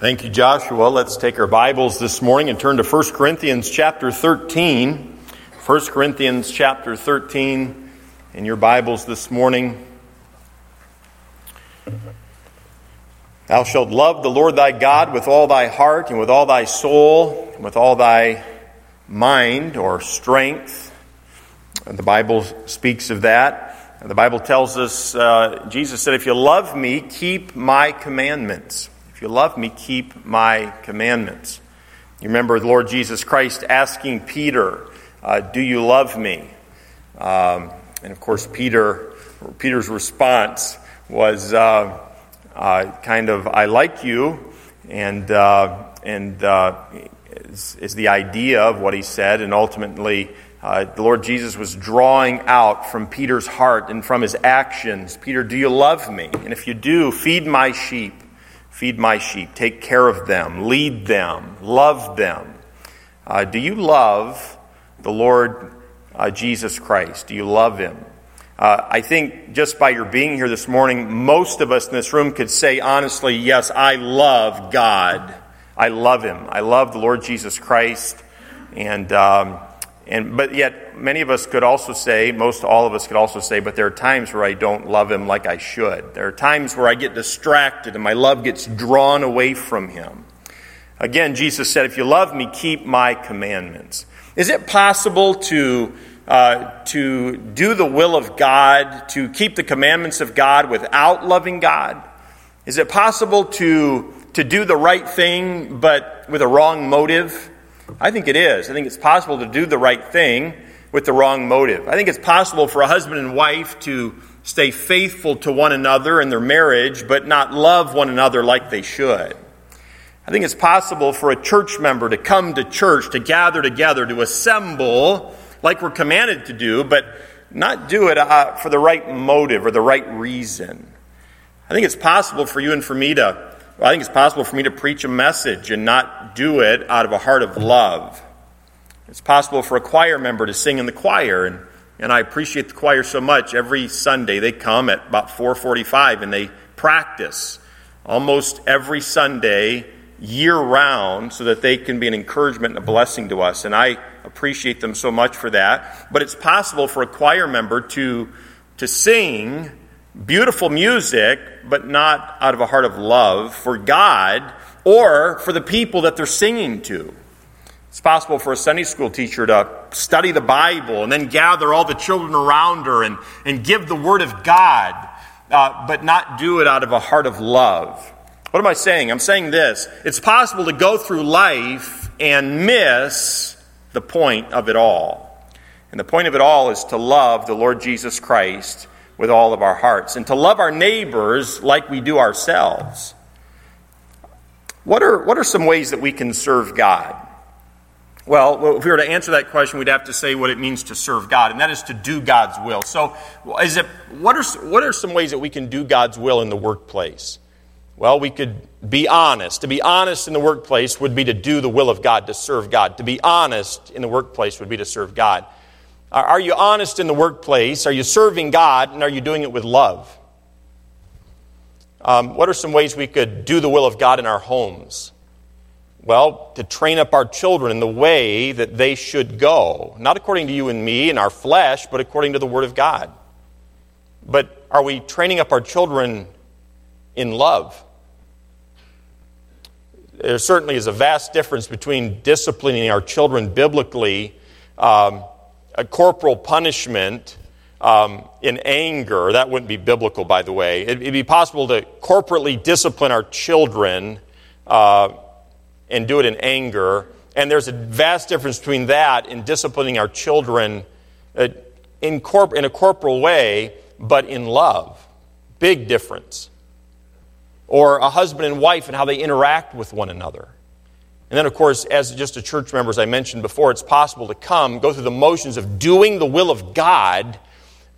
Thank you, Joshua. Let's take our Bibles this morning and turn to 1 Corinthians chapter 13. 1 Corinthians chapter 13 in your Bibles this morning. Thou shalt love the Lord thy God with all thy heart and with all thy soul and with all thy mind or strength. The Bible speaks of that. The Bible tells us, uh, Jesus said, If you love me, keep my commandments. If you love me, keep my commandments. You remember the Lord Jesus Christ asking Peter, uh, Do you love me? Um, and of course, Peter, Peter's response was uh, uh, kind of, I like you, and, uh, and uh, is, is the idea of what he said, and ultimately, uh, the Lord Jesus was drawing out from Peter's heart and from his actions Peter, do you love me? And if you do, feed my sheep. Feed my sheep. Take care of them. Lead them. Love them. Uh, do you love the Lord uh, Jesus Christ? Do you love him? Uh, I think just by your being here this morning, most of us in this room could say honestly, yes, I love God. I love him. I love the Lord Jesus Christ. And. Um, and, but yet, many of us could also say, most all of us could also say, but there are times where I don't love him like I should. There are times where I get distracted and my love gets drawn away from him. Again, Jesus said, if you love me, keep my commandments. Is it possible to, uh, to do the will of God, to keep the commandments of God without loving God? Is it possible to, to do the right thing but with a wrong motive? I think it is. I think it's possible to do the right thing with the wrong motive. I think it's possible for a husband and wife to stay faithful to one another in their marriage, but not love one another like they should. I think it's possible for a church member to come to church, to gather together, to assemble like we're commanded to do, but not do it uh, for the right motive or the right reason. I think it's possible for you and for me to I think it's possible for me to preach a message and not do it out of a heart of love. It's possible for a choir member to sing in the choir, and, and I appreciate the choir so much. Every Sunday they come at about 4:45 and they practice almost every Sunday year round so that they can be an encouragement and a blessing to us. And I appreciate them so much for that. But it's possible for a choir member to, to sing beautiful music, but not out of a heart of love for God or for the people that they're singing to. It's possible for a Sunday school teacher to study the Bible and then gather all the children around her and, and give the Word of God, uh, but not do it out of a heart of love. What am I saying? I'm saying this it's possible to go through life and miss the point of it all. And the point of it all is to love the Lord Jesus Christ with all of our hearts and to love our neighbors like we do ourselves. What are, what are some ways that we can serve God? Well, if we were to answer that question, we'd have to say what it means to serve God, and that is to do God's will. So, is it, what, are, what are some ways that we can do God's will in the workplace? Well, we could be honest. To be honest in the workplace would be to do the will of God, to serve God. To be honest in the workplace would be to serve God. Are you honest in the workplace? Are you serving God? And are you doing it with love? Um, what are some ways we could do the will of God in our homes? Well, to train up our children in the way that they should go, not according to you and me and our flesh, but according to the Word of God. But are we training up our children in love? There certainly is a vast difference between disciplining our children biblically. Um, a corporal punishment um, in anger, that wouldn't be biblical, by the way. It'd, it'd be possible to corporately discipline our children uh, and do it in anger. And there's a vast difference between that and disciplining our children uh, in, corp- in a corporal way, but in love. Big difference. Or a husband and wife and how they interact with one another. And then, of course, as just a church member, as I mentioned before, it's possible to come, go through the motions of doing the will of God,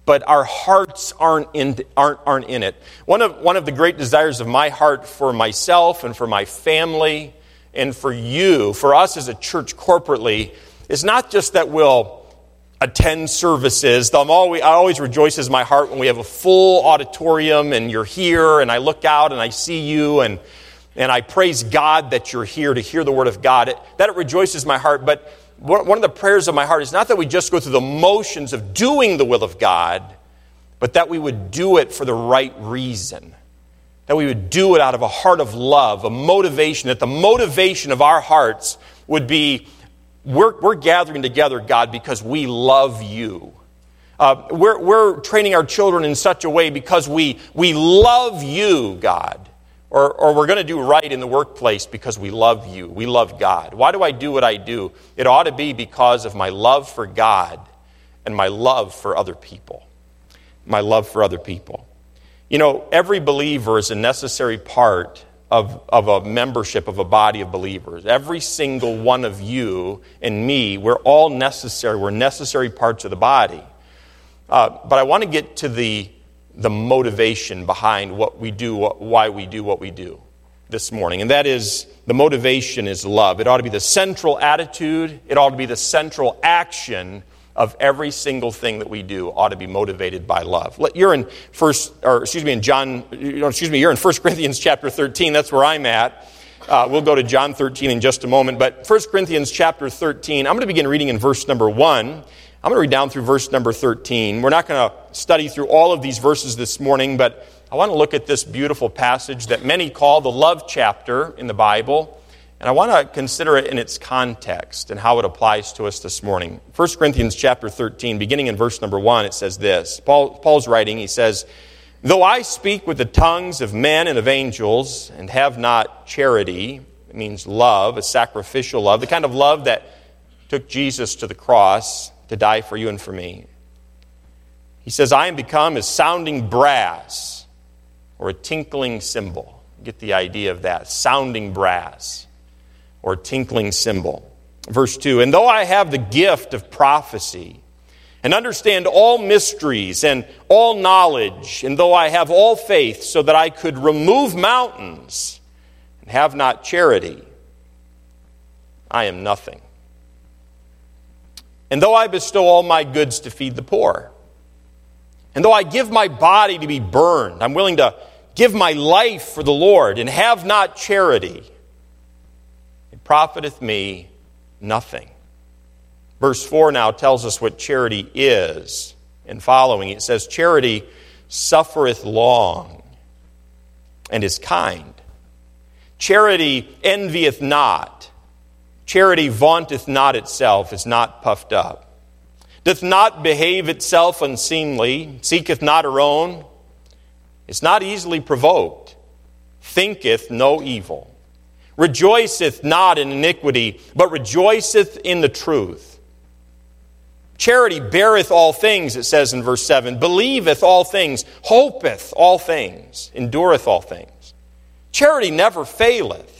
but our hearts aren't in, aren't, aren't in it. One of, one of the great desires of my heart for myself and for my family and for you, for us as a church corporately, is not just that we'll attend services. I'm always, I always rejoices my heart when we have a full auditorium and you're here and I look out and I see you and and I praise God that you're here to hear the Word of God. It, that it rejoices my heart. But one of the prayers of my heart is not that we just go through the motions of doing the will of God, but that we would do it for the right reason. That we would do it out of a heart of love, a motivation, that the motivation of our hearts would be we're, we're gathering together, God, because we love you. Uh, we're, we're training our children in such a way because we, we love you, God. Or, or we're going to do right in the workplace because we love you. We love God. Why do I do what I do? It ought to be because of my love for God and my love for other people. My love for other people. You know, every believer is a necessary part of, of a membership of a body of believers. Every single one of you and me, we're all necessary. We're necessary parts of the body. Uh, but I want to get to the the motivation behind what we do, why we do what we do this morning. And that is the motivation is love. It ought to be the central attitude, it ought to be the central action of every single thing that we do ought to be motivated by love. You're in first, or excuse me, in John, excuse me, you're in 1 Corinthians chapter 13. That's where I'm at. Uh, we'll go to John 13 in just a moment. But 1 Corinthians chapter 13, I'm going to begin reading in verse number 1. I'm going to read down through verse number 13. We're not going to study through all of these verses this morning, but I want to look at this beautiful passage that many call the love chapter in the Bible. And I want to consider it in its context and how it applies to us this morning. 1 Corinthians chapter 13, beginning in verse number 1, it says this. Paul, Paul's writing, he says, Though I speak with the tongues of men and of angels and have not charity, it means love, a sacrificial love, the kind of love that took Jesus to the cross, to die for you and for me. He says, I am become as sounding brass or a tinkling cymbal. Get the idea of that. Sounding brass or tinkling cymbal. Verse 2 And though I have the gift of prophecy and understand all mysteries and all knowledge, and though I have all faith so that I could remove mountains and have not charity, I am nothing. And though I bestow all my goods to feed the poor, and though I give my body to be burned, I'm willing to give my life for the Lord and have not charity, it profiteth me nothing. Verse 4 now tells us what charity is. And following, it says, Charity suffereth long and is kind. Charity envieth not. Charity vaunteth not itself, is not puffed up, doth not behave itself unseemly, seeketh not her own, is not easily provoked, thinketh no evil, rejoiceth not in iniquity, but rejoiceth in the truth. Charity beareth all things, it says in verse 7, believeth all things, hopeth all things, endureth all things. Charity never faileth.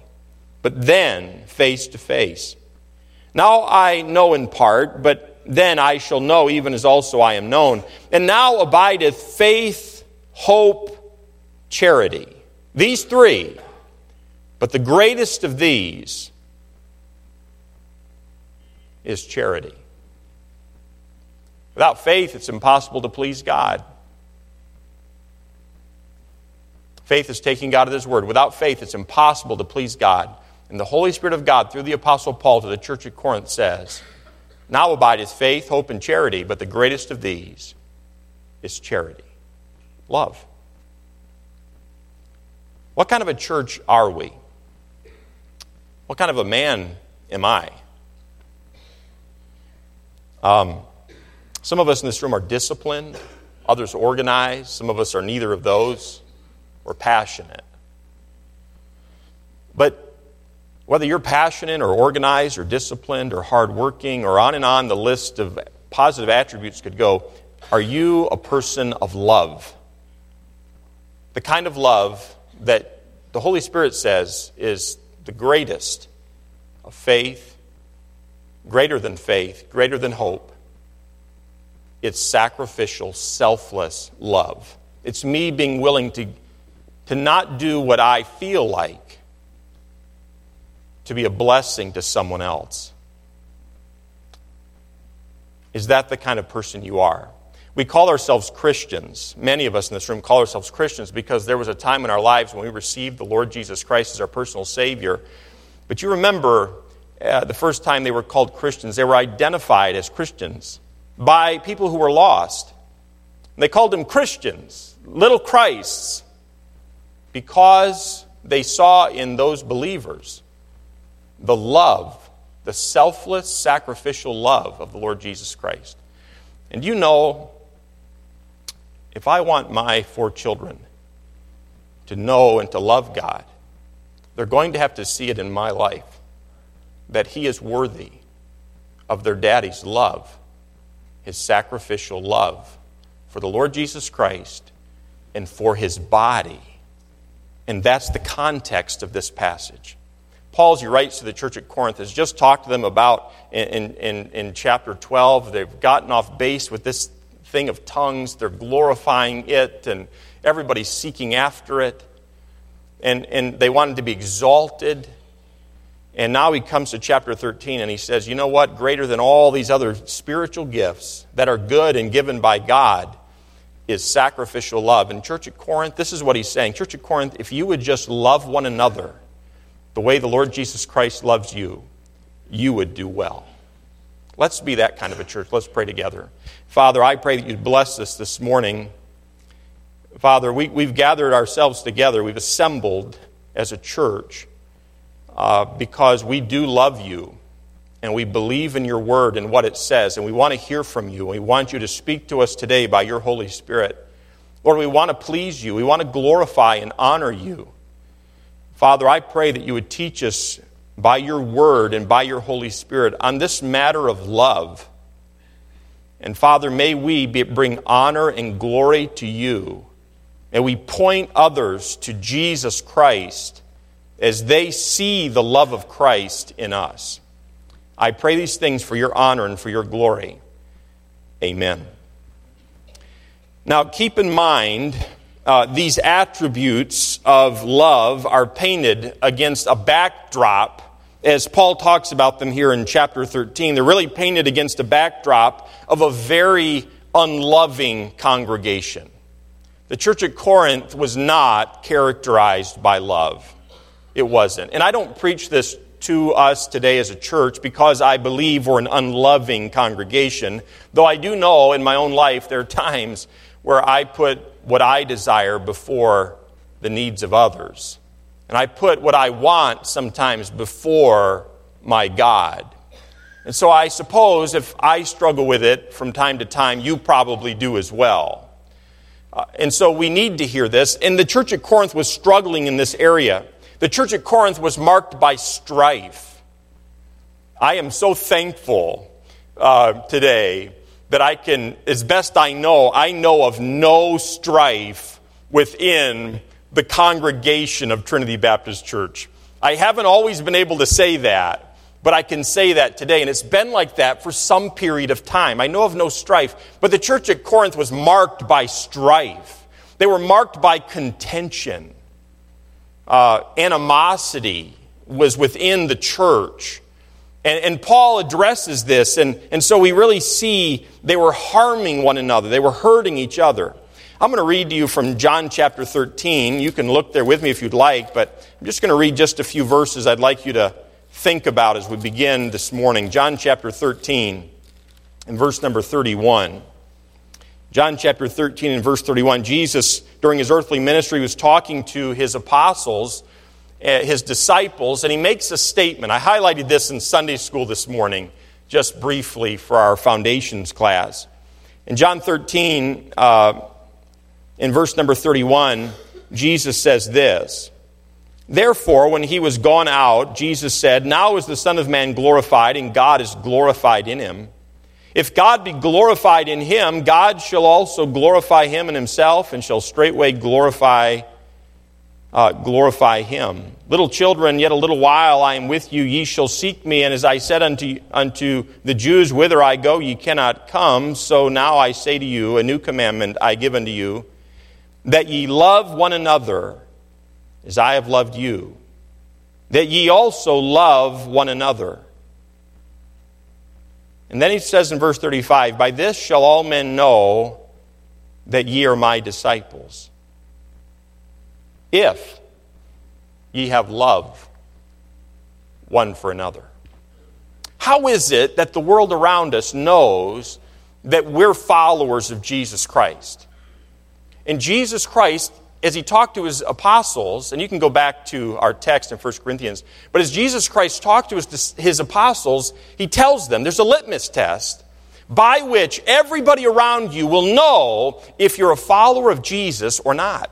but then face to face. Now I know in part, but then I shall know even as also I am known. And now abideth faith, hope, charity. These three. But the greatest of these is charity. Without faith, it's impossible to please God. Faith is taking God at His word. Without faith, it's impossible to please God. And the Holy Spirit of God, through the Apostle Paul to the church at Corinth, says, Now abide abideth faith, hope, and charity, but the greatest of these is charity. Love. What kind of a church are we? What kind of a man am I? Um, some of us in this room are disciplined, others organized, some of us are neither of those. We're passionate. But whether you're passionate or organized or disciplined or hardworking or on and on the list of positive attributes could go, are you a person of love? The kind of love that the Holy Spirit says is the greatest of faith, greater than faith, greater than hope. It's sacrificial, selfless love. It's me being willing to, to not do what I feel like, to be a blessing to someone else. Is that the kind of person you are? We call ourselves Christians. Many of us in this room call ourselves Christians because there was a time in our lives when we received the Lord Jesus Christ as our personal Savior. But you remember uh, the first time they were called Christians, they were identified as Christians by people who were lost. And they called them Christians, little Christs, because they saw in those believers the love, the selfless, sacrificial love of the Lord Jesus Christ. And you know if I want my four children to know and to love God, they're going to have to see it in my life that He is worthy of their daddy's love, His sacrificial love for the Lord Jesus Christ and for His body. And that's the context of this passage. Paul, as he writes to the church at Corinth, has just talked to them about in, in, in chapter 12. They've gotten off base with this thing of tongues. They're glorifying it, and everybody's seeking after it. And, and they wanted to be exalted. And now he comes to chapter 13 and he says, You know what? Greater than all these other spiritual gifts that are good and given by God is sacrificial love. And Church at Corinth, this is what he's saying. Church at Corinth, if you would just love one another the way the Lord Jesus Christ loves you, you would do well. Let's be that kind of a church. Let's pray together. Father, I pray that you'd bless us this morning. Father, we, we've gathered ourselves together, we've assembled as a church uh, because we do love you and we believe in your word and what it says, and we want to hear from you. We want you to speak to us today by your Holy Spirit. Lord, we want to please you, we want to glorify and honor you. Father, I pray that you would teach us by your word and by your Holy Spirit on this matter of love. And Father, may we be, bring honor and glory to you. May we point others to Jesus Christ as they see the love of Christ in us. I pray these things for your honor and for your glory. Amen. Now, keep in mind, uh, these attributes of love are painted against a backdrop as Paul talks about them here in chapter 13, they're really painted against a backdrop of a very unloving congregation. The church at Corinth was not characterized by love. It wasn't. And I don't preach this to us today as a church because I believe we're an unloving congregation, though I do know in my own life there are times where I put what I desire before the needs of others. And I put what I want sometimes before my God. And so I suppose if I struggle with it from time to time, you probably do as well. Uh, and so we need to hear this. And the church at Corinth was struggling in this area. The church at Corinth was marked by strife. I am so thankful uh, today that I can, as best I know, I know of no strife within the congregation of Trinity Baptist Church. I haven't always been able to say that, but I can say that today. And it's been like that for some period of time. I know of no strife, but the church at Corinth was marked by strife. They were marked by contention. Uh, animosity was within the church. And, and, Paul addresses this, and, and so we really see they were harming one another, they were hurting each other. I'm going to read to you from John chapter 13. You can look there with me if you'd like, but I'm just going to read just a few verses I'd like you to think about as we begin this morning. John chapter 13 and verse number 31. John chapter 13 and verse 31. Jesus, during his earthly ministry, was talking to his apostles, his disciples, and he makes a statement. I highlighted this in Sunday school this morning, just briefly for our foundations class. In John 13, uh, in verse number 31, Jesus says this Therefore, when he was gone out, Jesus said, Now is the Son of Man glorified, and God is glorified in him. If God be glorified in him, God shall also glorify him in himself, and shall straightway glorify uh, glorify him. Little children, yet a little while I am with you, ye shall seek me. And as I said unto, unto the Jews, Whither I go, ye cannot come. So now I say to you, a new commandment I give unto you, that ye love one another as I have loved you, that ye also love one another. And then he says in verse 35, By this shall all men know that ye are my disciples if ye have love one for another. How is it that the world around us knows that we're followers of Jesus Christ? And Jesus Christ, as he talked to his apostles, and you can go back to our text in 1 Corinthians, but as Jesus Christ talked to his, his apostles, he tells them there's a litmus test by which everybody around you will know if you're a follower of Jesus or not.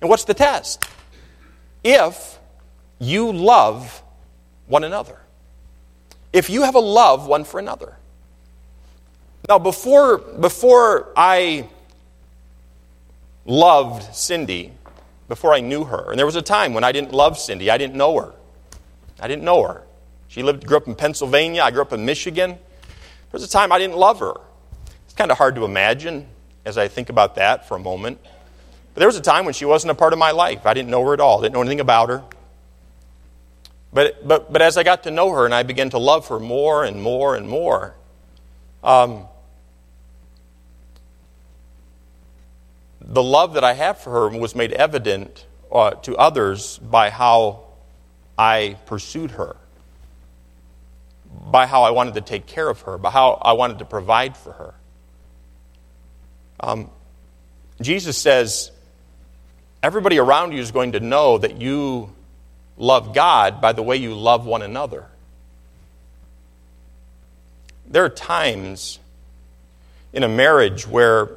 And what's the test? If you love one another. If you have a love one for another. Now, before, before I loved Cindy, before I knew her, and there was a time when I didn't love Cindy, I didn't know her. I didn't know her. She lived, grew up in Pennsylvania, I grew up in Michigan. There was a time I didn't love her. It's kind of hard to imagine as I think about that for a moment. But there was a time when she wasn't a part of my life. I didn't know her at all, didn't know anything about her. But, but, but as I got to know her and I began to love her more and more and more, um, the love that I have for her was made evident uh, to others by how I pursued her, by how I wanted to take care of her, by how I wanted to provide for her. Um, Jesus says, everybody around you is going to know that you love God by the way you love one another. There are times in a marriage where,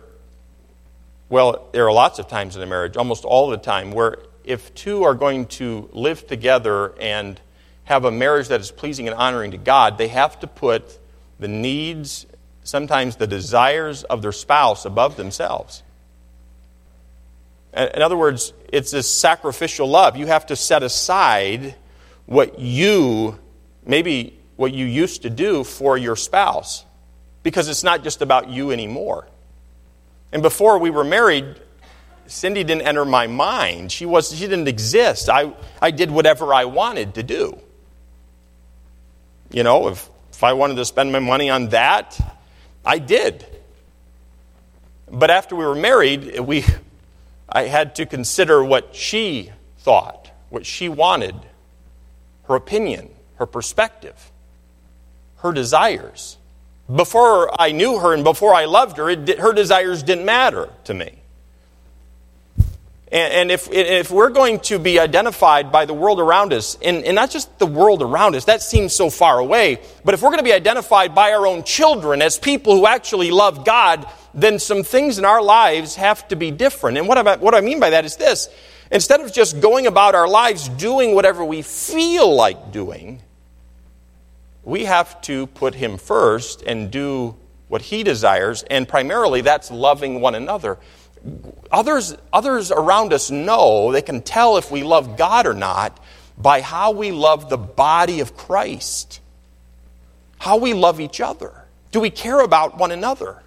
well, there are lots of times in a marriage, almost all the time, where if two are going to live together and have a marriage that is pleasing and honoring to God, they have to put the needs, sometimes the desires of their spouse above themselves. In other words, it's this sacrificial love. You have to set aside what you, maybe what you used to do for your spouse, because it's not just about you anymore. And before we were married, Cindy didn't enter my mind. She, was, she didn't exist. I, I did whatever I wanted to do. You know, if, if I wanted to spend my money on that, I did. But after we were married, we, I had to consider what she thought, what she wanted, her opinion, her perspective, her desires. Before I knew her and before I loved her, it, her desires didn't matter to me. And, if, if we're going to be identified by the world around us, and, and not just the world around us, that seems so far away, but if we're going to be identified by our own children as people who actually love God, then some things in our lives have to be different. And what I, what I mean by that is this instead of just going about our lives doing whatever we feel like doing, we have to put Him first and do what He desires, and primarily that's loving one another. Others, others around us know, they can tell if we love God or not by how we love the body of Christ, how we love each other. Do we care about one another?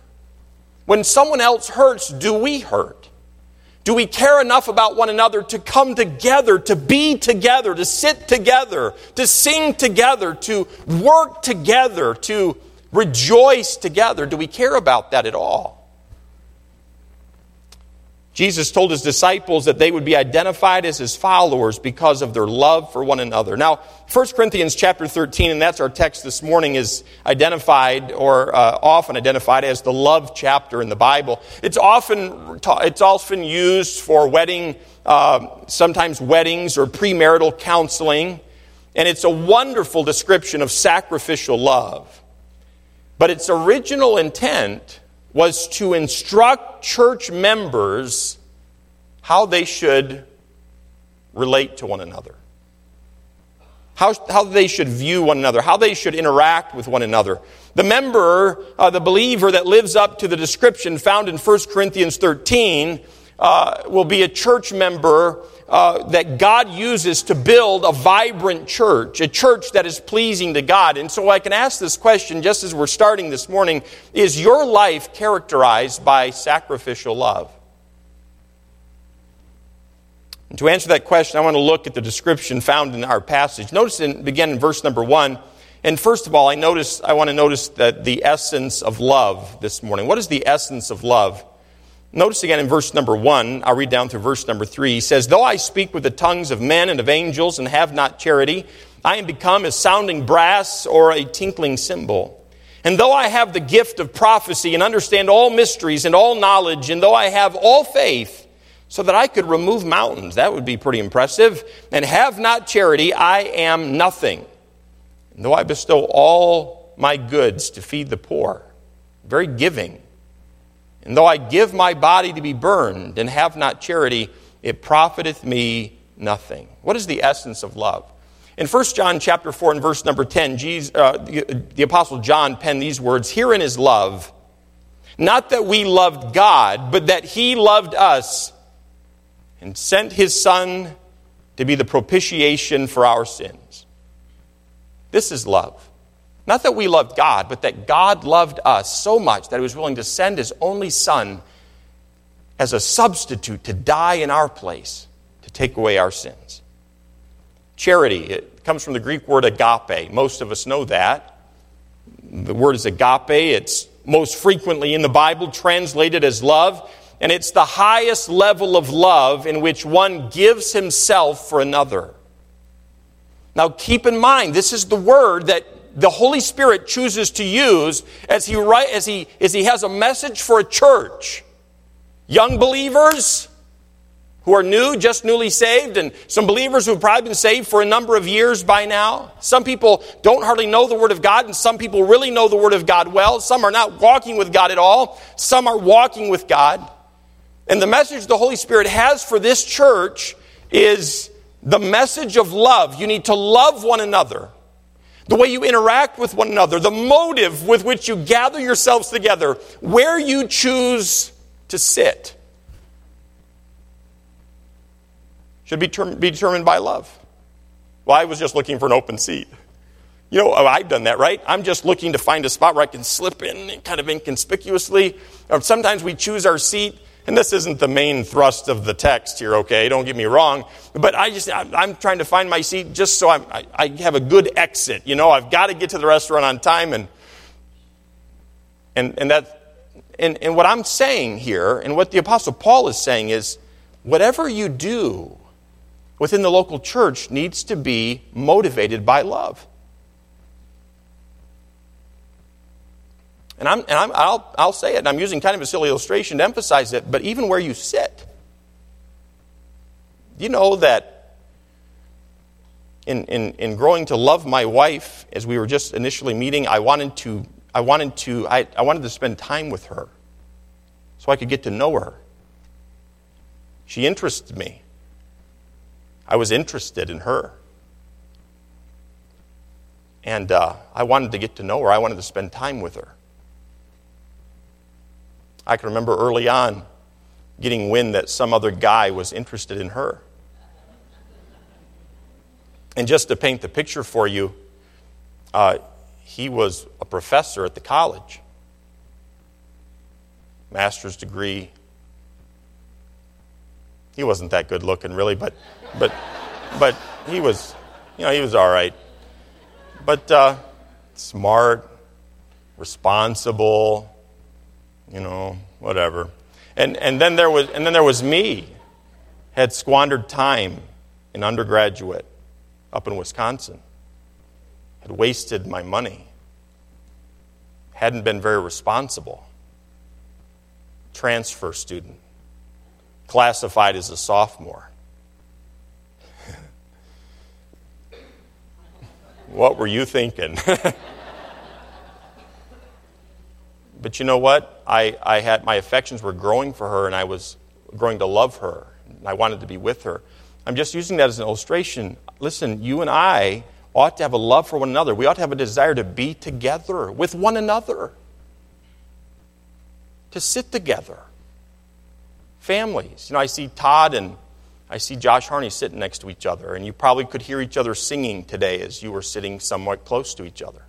When someone else hurts, do we hurt? Do we care enough about one another to come together, to be together, to sit together, to sing together, to work together, to rejoice together? Do we care about that at all? Jesus told his disciples that they would be identified as his followers because of their love for one another. Now, 1 Corinthians chapter 13, and that's our text this morning, is identified or uh, often identified as the love chapter in the Bible. It's often, it's often used for wedding, uh, sometimes weddings or premarital counseling, and it's a wonderful description of sacrificial love. But its original intent was to instruct church members how they should relate to one another, how, how they should view one another, how they should interact with one another. The member, uh, the believer that lives up to the description found in 1 Corinthians 13, uh, will be a church member uh, that God uses to build a vibrant church, a church that is pleasing to God. And so I can ask this question just as we're starting this morning Is your life characterized by sacrificial love? And to answer that question, I want to look at the description found in our passage. Notice in, begin in verse number one. And first of all, I notice I want to notice that the essence of love this morning. What is the essence of love? Notice again in verse number one, I'll read down through verse number three. He says, Though I speak with the tongues of men and of angels and have not charity, I am become as sounding brass or a tinkling cymbal. And though I have the gift of prophecy and understand all mysteries and all knowledge, and though I have all faith, so that I could remove mountains, that would be pretty impressive, and have not charity, I am nothing. And though I bestow all my goods to feed the poor, very giving, and though I give my body to be burned and have not charity, it profiteth me nothing. What is the essence of love? In 1 John chapter 4 and verse number 10, Jesus, uh, the, the Apostle John penned these words, Herein is love, not that we loved God, but that he loved us and sent his Son to be the propitiation for our sins. This is love. Not that we loved God, but that God loved us so much that he was willing to send his only Son as a substitute to die in our place to take away our sins. Charity, it comes from the Greek word agape. Most of us know that. The word is agape. It's most frequently in the Bible translated as love, and it's the highest level of love in which one gives himself for another. Now, keep in mind, this is the word that the Holy Spirit chooses to use as he, write, as, he, as he has a message for a church. Young believers who are new, just newly saved, and some believers who have probably been saved for a number of years by now. Some people don't hardly know the Word of God, and some people really know the Word of God well. Some are not walking with God at all, some are walking with God. And the message the Holy Spirit has for this church is the message of love. You need to love one another the way you interact with one another, the motive with which you gather yourselves together, where you choose to sit, should be, be determined by love. Well, I was just looking for an open seat. You know, oh, I've done that, right? I'm just looking to find a spot where I can slip in kind of inconspicuously. Or sometimes we choose our seat and this isn't the main thrust of the text here, okay? Don't get me wrong. But I just, I'm trying to find my seat just so I'm, I, have a good exit. You know, I've got to get to the restaurant on time. And, and, and, that, and, and what I'm saying here, and what the Apostle Paul is saying is whatever you do within the local church needs to be motivated by love. And, I'm, and I'm, I'll, I'll say it, and I'm using kind of a silly illustration to emphasize it, but even where you sit, you know that in, in, in growing to love my wife, as we were just initially meeting, I wanted to, I wanted to, I, I wanted to spend time with her so I could get to know her. She interested me. I was interested in her. And uh, I wanted to get to know her. I wanted to spend time with her. I can remember early on getting wind that some other guy was interested in her. And just to paint the picture for you, uh, he was a professor at the college, master's degree. He wasn't that good looking, really, but, but, but he was, you know, he was all right. But uh, smart, responsible, you know, whatever. And, and, then there was, and then there was me, had squandered time in undergraduate up in Wisconsin, had wasted my money, hadn't been very responsible, transfer student, classified as a sophomore. what were you thinking? But you know what? I, I had my affections were growing for her and I was growing to love her. I wanted to be with her. I'm just using that as an illustration. Listen, you and I ought to have a love for one another. We ought to have a desire to be together with one another, to sit together. Families. You know, I see Todd and I see Josh Harney sitting next to each other, and you probably could hear each other singing today as you were sitting somewhat close to each other.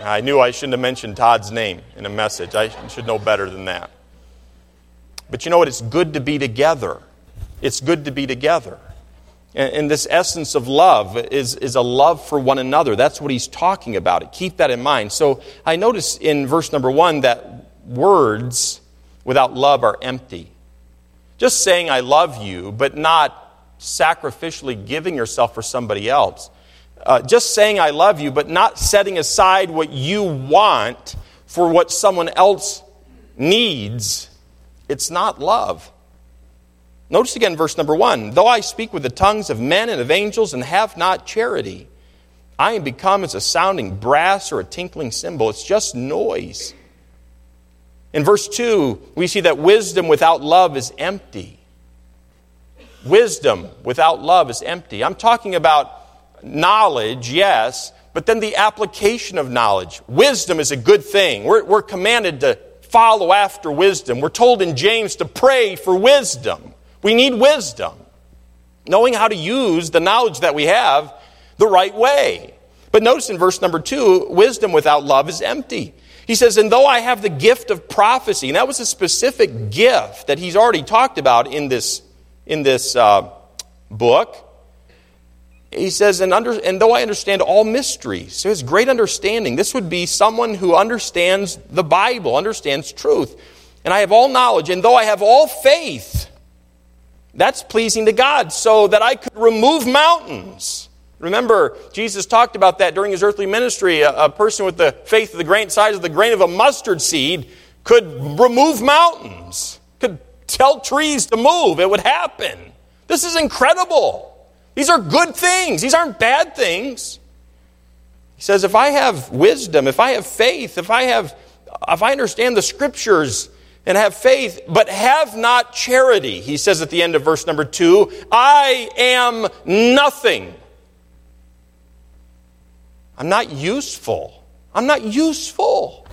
I knew I shouldn't have mentioned Todd's name in a message. I should know better than that. But you know what? It's good to be together. It's good to be together. And, this essence of love is, is a love for one another. That's what he's talking about. It. Keep that in mind. So I notice in verse number one that words without love are empty. Just saying, I love you, but not sacrificially giving yourself for somebody else. Uh, just saying, I love you, but not setting aside what you want for what someone else needs, it's not love. Notice again verse number one though I speak with the tongues of men and of angels and have not charity, I am become as a sounding brass or a tinkling cymbal. It's just noise. In verse 2, we see that wisdom without love is empty. Wisdom without love is empty. I'm talking about knowledge, yes, but then the application of knowledge. Wisdom is a good thing. We're, we're commanded to follow after wisdom. We're told in James to pray for wisdom. We need wisdom, knowing how to use the knowledge that we have the right way. But notice in verse number two, wisdom without love is empty. He says, And though I have the gift of prophecy, and that was a specific gift that he's already talked about in this, in this uh, book. He says, and, under, and though I understand all mysteries, so his great understanding, this would be someone who understands the Bible, understands truth. And I have all knowledge, and though I have all faith, that's pleasing to God, so that I could remove mountains. Remember, Jesus talked about that during his earthly ministry. A, a, person with the faith of the grain size of the grain of a mustard seed could remove mountains, could tell trees to move. It would happen. This is incredible. These are good things, these aren't bad things. He says, if I have wisdom, if I have faith, if I have if I understand the scriptures, and have faith, but have not charity. He says at the end of verse number two, I am nothing. I'm not useful. I'm not useful.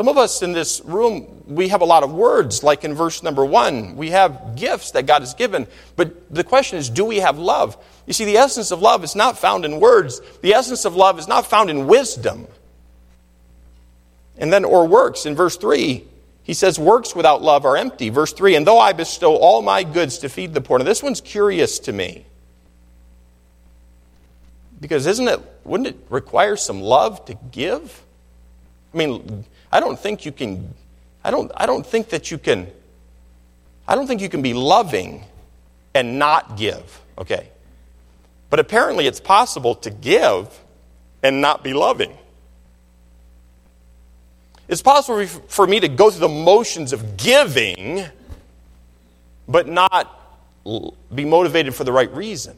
Some of us in this room, we have a lot of words, like in verse number one. We have gifts that God has given. But the question is, do we have love? You see, the essence of love is not found in words, the essence of love is not found in wisdom. And then, or works. In verse 3, he says, Works without love are empty. Verse 3, and though I bestow all my goods to feed the poor. Now, this one's curious to me. Because isn't it, wouldn't it require some love to give? I mean, I don't think you can, I don't, I don't think that you can, I don't think you can be loving and not give, okay? But apparently it's possible to give and not be loving. It's possible for me to go through the motions of giving, but not be motivated for the right reason.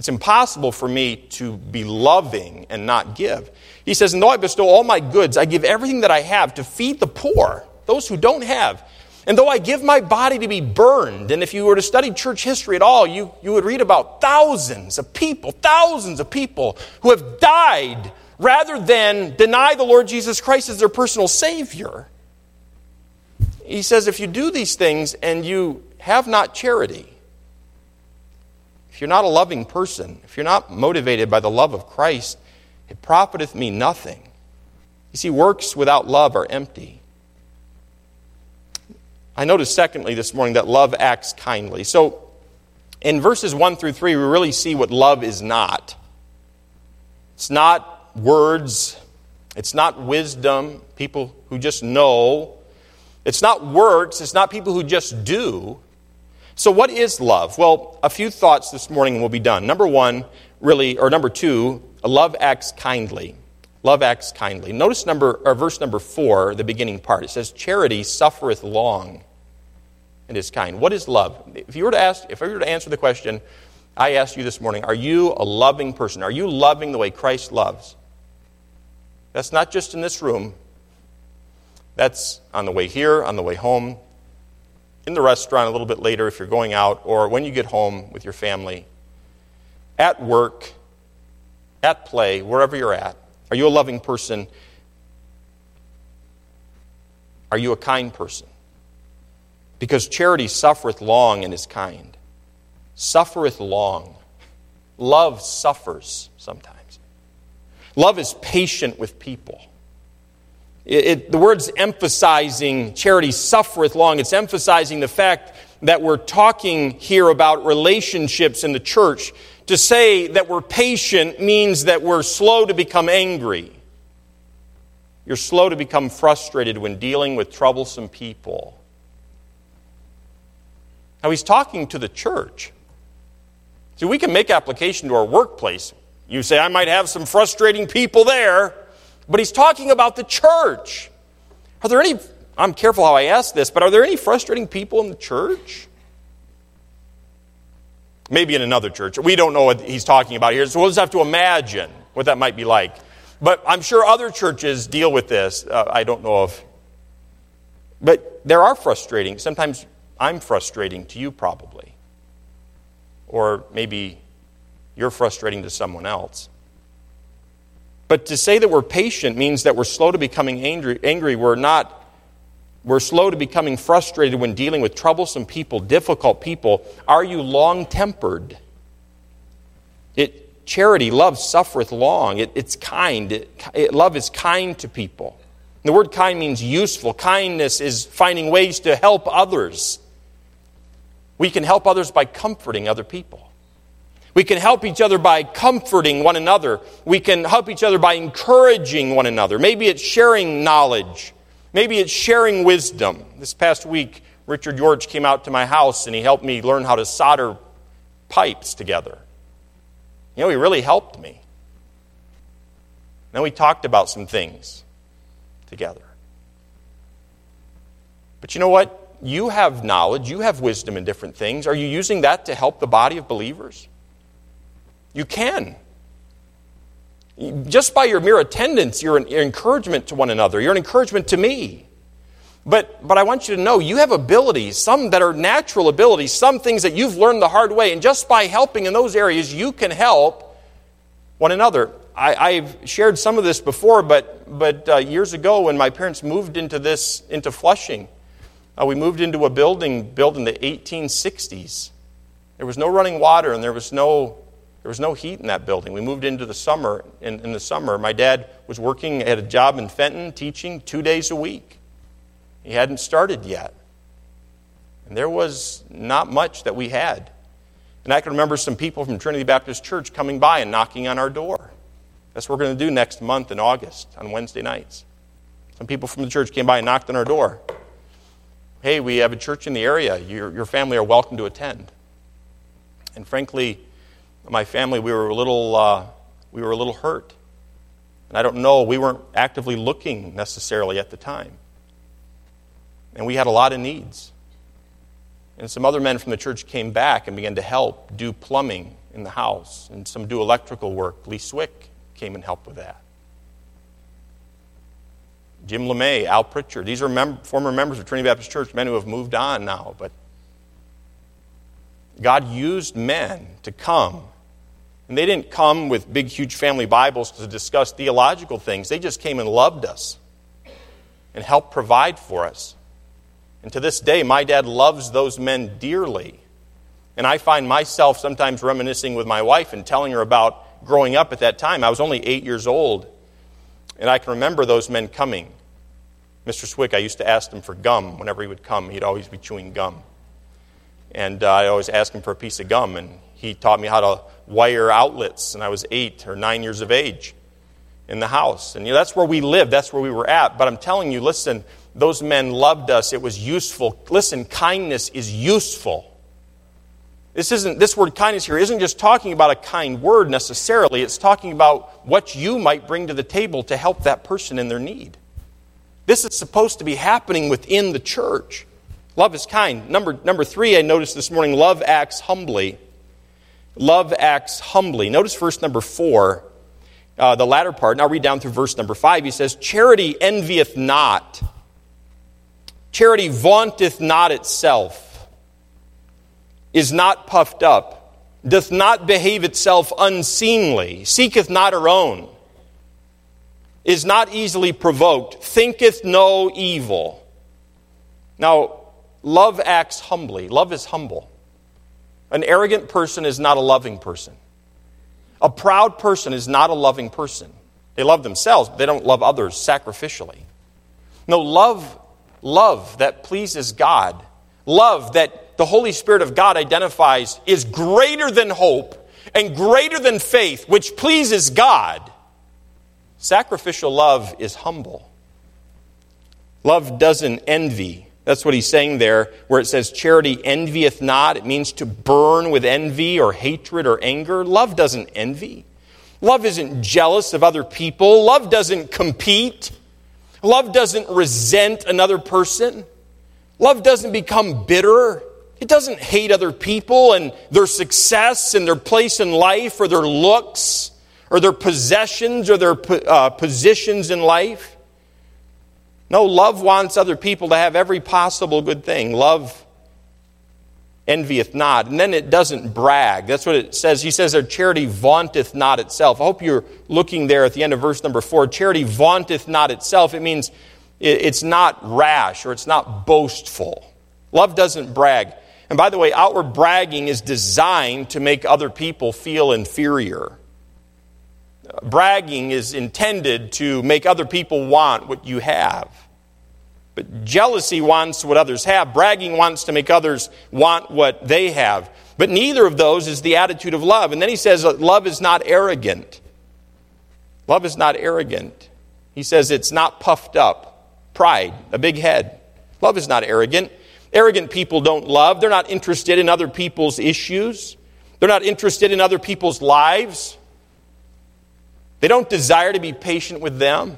It's impossible for me to be loving and not give. He says, And though I bestow all my goods, I give everything that I have to feed the poor, those who don't have. And though I give my body to be burned, and if you were to study church history at all, you, you would read about thousands of people, thousands of people who have died rather than deny the Lord Jesus Christ as their personal Savior. He says, if you do these things and you have not charity, if you're not a loving person, if you're not motivated by the love of Christ, it profiteth me nothing. You see, works without love are empty. I noticed, secondly, this morning that love acts kindly. So, in verses 1 through 3, we really see what love is not. It's not words, it's not wisdom, people who just know, it's not works, it's not people who just do. So, what is love? Well, a few thoughts this morning will be done. Number one, really, or number two, love acts kindly. Love acts kindly. Notice number or verse number four, the beginning part. It says, "Charity suffereth long, and is kind." What is love? If you were to ask, if I were to answer the question, I asked you this morning, are you a loving person? Are you loving the way Christ loves? That's not just in this room, that's on the way here, on the way home, in the restaurant a little bit later if you're going out, or when you get home with your family, at work, at play, wherever you're at. Are you a loving person? Are you a kind person? Because charity suffereth long and is kind. Suffereth long. Love suffers sometimes. Love is patient with people. It, it, the word's emphasizing charity suffereth long. It's emphasizing the fact that we're talking here about relationships in the church. To say that we're patient means that we're slow to become angry. You're slow to become frustrated when dealing with troublesome people. Now, he's talking to the church. See, we can make application to our workplace. You say, I might have some frustrating people there, but he's talking about the church. Are there any, I'm careful how I ask this, but are there any frustrating people in the church? Maybe in another church. We don't know what he's talking about here, so we'll just have to imagine what that might be like. But I'm sure other churches deal with this. Uh, I don't know of. But there are frustrating. Sometimes I'm frustrating to you, probably. Or maybe you're frustrating to someone else. But to say that we're patient means that we're slow to becoming angry. angry. We're not. We're slow to becoming frustrated when dealing with troublesome people, difficult people. Are you long tempered? It Charity, love suffereth long. It, it's kind. It, it, love is kind to people. The word kind means useful. Kindness is finding ways to help others. We can help others by comforting other people. We can help each other by comforting one another. We can help each other by encouraging one another. Maybe it's sharing knowledge. Maybe it's sharing wisdom. This past week, Richard George came out to my house and he helped me learn how to solder pipes together. You know, he really helped me. Then we talked about some things together. But you know what? You have knowledge, you have wisdom in different things. Are you using that to help the body of believers? You can. Just by your mere attendance, you're an encouragement to one another. You're an encouragement to me. But, but I want you to know you have abilities, some that are natural abilities, some things that you've learned the hard way. And just by helping in those areas, you can help one another. I, have shared some of this before, but, but uh, years ago when my parents moved into this, into Flushing, uh, we moved into a building built in the 1860s. There was no running water and there was no, there was no heat in that building. We moved into the summer. In, in the summer, my dad was working at a job in Fenton, teaching two days a week. He hadn't started yet. And there was not much that we had. And I can remember some people from Trinity Baptist Church coming by and knocking on our door. That's what we're going to do next month in August on Wednesday nights. Some people from the church came by and knocked on our door. Hey, we have a church in the area. Your, your family are welcome to attend. And frankly, my family, we were a little, uh, we were a little hurt. And I don't know, we weren't actively looking necessarily at the time. And we had a lot of needs. And some other men from the church came back and began to help do plumbing in the house and some do electrical work. Lee Swick came and helped with that. Jim LeMay, Al Pritchard, these are mem- former members of Trinity Baptist Church, men who have moved on now, but God used men to come. And they didn't come with big, huge family Bibles to discuss theological things. They just came and loved us and helped provide for us. And to this day, my dad loves those men dearly. And I find myself sometimes reminiscing with my wife and telling her about growing up at that time. I was only eight years old. And I can remember those men coming. Mr. Swick, I used to ask him for gum. Whenever he would come, he'd always be chewing gum. And uh, I always ask him for a piece of gum. And he taught me how to wire outlets. And I was eight or nine years of age in the house. And you know, that's where we lived, that's where we were at. But I'm telling you, listen, those men loved us. It was useful. Listen, kindness is useful. This isn't this word kindness here isn't just talking about a kind word necessarily. It's talking about what you might bring to the table to help that person in their need. This is supposed to be happening within the church. Love is kind. Number number 3 I noticed this morning love acts humbly. Love acts humbly. Notice verse number 4. Uh, the latter part, I'll read down through verse number 5. He says, Charity envieth not. Charity vaunteth not itself, is not puffed up, doth not behave itself unseemly, seeketh not her own, is not easily provoked, thinketh no evil, Now, love acts humbly. Love is humble. An arrogant person is not a loving person. A proud person is not a loving person. They love themselves, but they don't love others sacrificially. No, love, love that pleases God, love that the Holy Spirit of God identifies is greater than hope and greater than faith, which pleases God. Sacrificial love is humble. Love doesn't envy. That's what he's saying there, where it says, Charity envieth not. It means to burn with envy or hatred or anger. Love doesn't envy. Love isn't jealous of other people. Love doesn't compete. Love doesn't resent another person. Love doesn't become bitter. It doesn't hate other people and their success and their place in life or their looks or their possessions or their uh, positions in life. No, love wants other people to have every possible good thing. Love envieth not. And then it doesn't brag. That's what it says. He says, Our charity vaunteth not itself. I hope you're looking there at the end of verse number four. Charity vaunteth not itself. It means it's not rash or it's not boastful. Love doesn't brag. And by the way, outward bragging is designed to make other people feel inferior bragging is intended to make other people want what you have. But jealousy wants what others have. Bragging wants to make others want what they have. But neither of those is the attitude of love. And then he says, uh, love is not arrogant. Love is not arrogant. He says it's not puffed up. Pride, a big head. Love is not arrogant. Arrogant people don't love. They're not interested in other people's issues. They're not interested in other people's lives. They don't desire to be patient with them.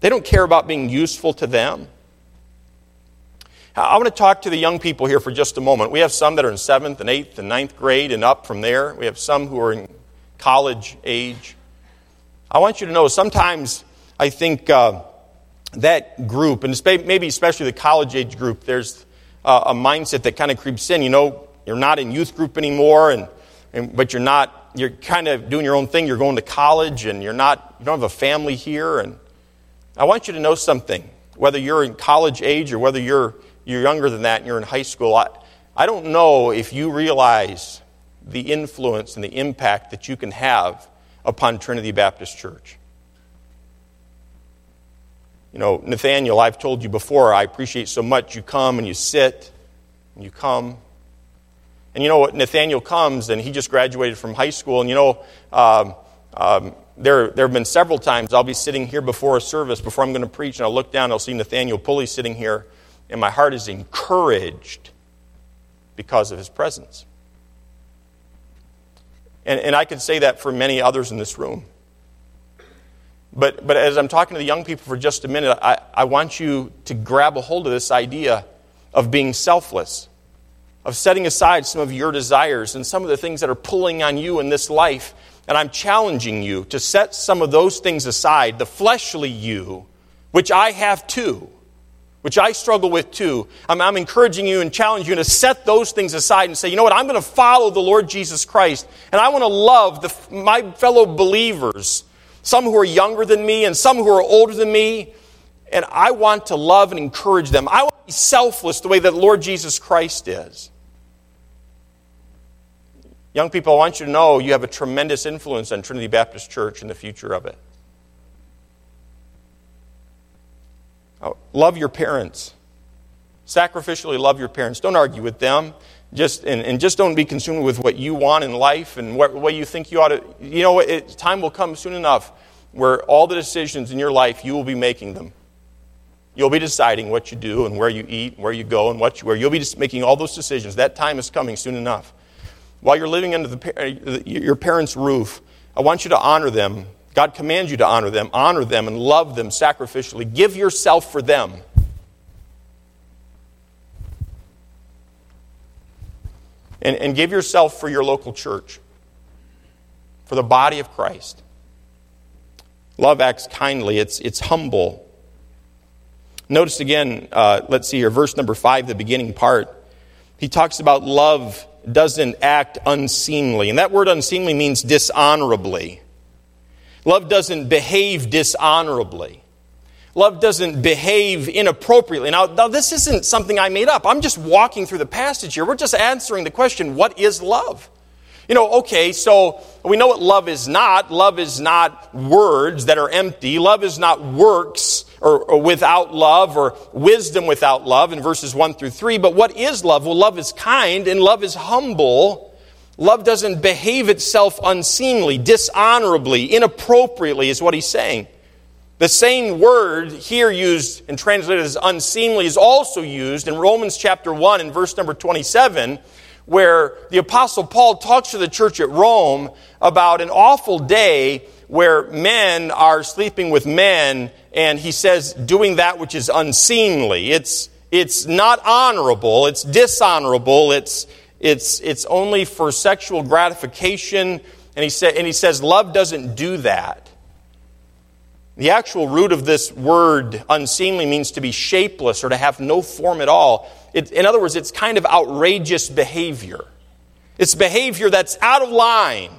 They don't care about being useful to them. I want to talk to the young people here for just a moment. We have some that are in seventh and eighth and ninth grade and up from there. We have some who are in college age. I want you to know sometimes I think uh, that group, and maybe especially the college age group, there's uh, a mindset that kind of creeps in. You know, you're not in youth group anymore, and, and but you're not you're kind of doing your own thing. You're going to college and you're not, you don't have a family here. And I want you to know something. Whether you're in college age or whether you're, you're younger than that and you're in high school, I, I don't know if you realize the influence and the impact that you can have upon Trinity Baptist Church. You know, Nathaniel, I've told you before, I appreciate so much you come and you sit and you come and you know what? Nathaniel comes and he just graduated from high school. And you know, um, um, there, there have been several times I'll be sitting here before a service, before I'm going to preach, and I'll look down and I'll see Nathaniel Pulley sitting here, and my heart is encouraged because of his presence. And, and I could say that for many others in this room. But, but as I'm talking to the young people for just a minute, I, I want you to grab a hold of this idea of being selfless of setting aside some of your desires and some of the things that are pulling on you in this life. And I'm challenging you to set some of those things aside, the fleshly you, which I have too, which I struggle with too. I'm, I'm encouraging you and challenging you to set those things aside and say, you know what, I'm going to follow the Lord Jesus Christ, and I want to love the, my fellow believers, some who are younger than me and some who are older than me, and I want to love and encourage them. I want to be selfless the way that the Lord Jesus Christ is. Young people, I want you to know you have a tremendous influence on Trinity Baptist Church and the future of it. Oh, love your parents. Sacrificially love your parents. Don't argue with them. Just, and, and just don't be consumed with what you want in life and what, what you think you ought to. You know, it, time will come soon enough where all the decisions in your life, you will be making them. You'll be deciding what you do and where you eat, and where you go, and what you wear. You'll be making all those decisions. That time is coming soon enough. While you're living under the, your parents' roof, I want you to honor them. God commands you to honor them. Honor them and love them sacrificially. Give yourself for them. And, and give yourself for your local church, for the body of Christ. Love acts kindly, it's, it's humble. Notice again, uh, let's see here, verse number five, the beginning part. He talks about love doesn't act unseemly. And that word unseemly means dishonorably. Love doesn't behave dishonorably. love doesn't behave inappropriately. Now, now, this isn't something I made up. I'm just walking through the passage here. We're just answering the question what is love? You know, okay, so we know what love is not. Love is not words that are empty. Love is not works or, or, without love or wisdom without love in verses 1 through 3. But what is love? Well, love is kind and love is humble. Love doesn't behave itself unseemly, dishonorably, inappropriately, is what he's saying. The same word here used and translated as unseemly is also used in Romans chapter 1 and verse number 27 where the Apostle Paul talks to the church at Rome about an awful day where men are sleeping with men, and he says, doing that which is unseemly. It's, it's not honorable, it's dishonorable, it's, it's, it's only for sexual gratification. And he, sa- and he says, love doesn't do that. The actual root of this word, unseemly, means to be shapeless or to have no form at all. It, in other words, it's kind of outrageous behavior. It's behavior that's out of line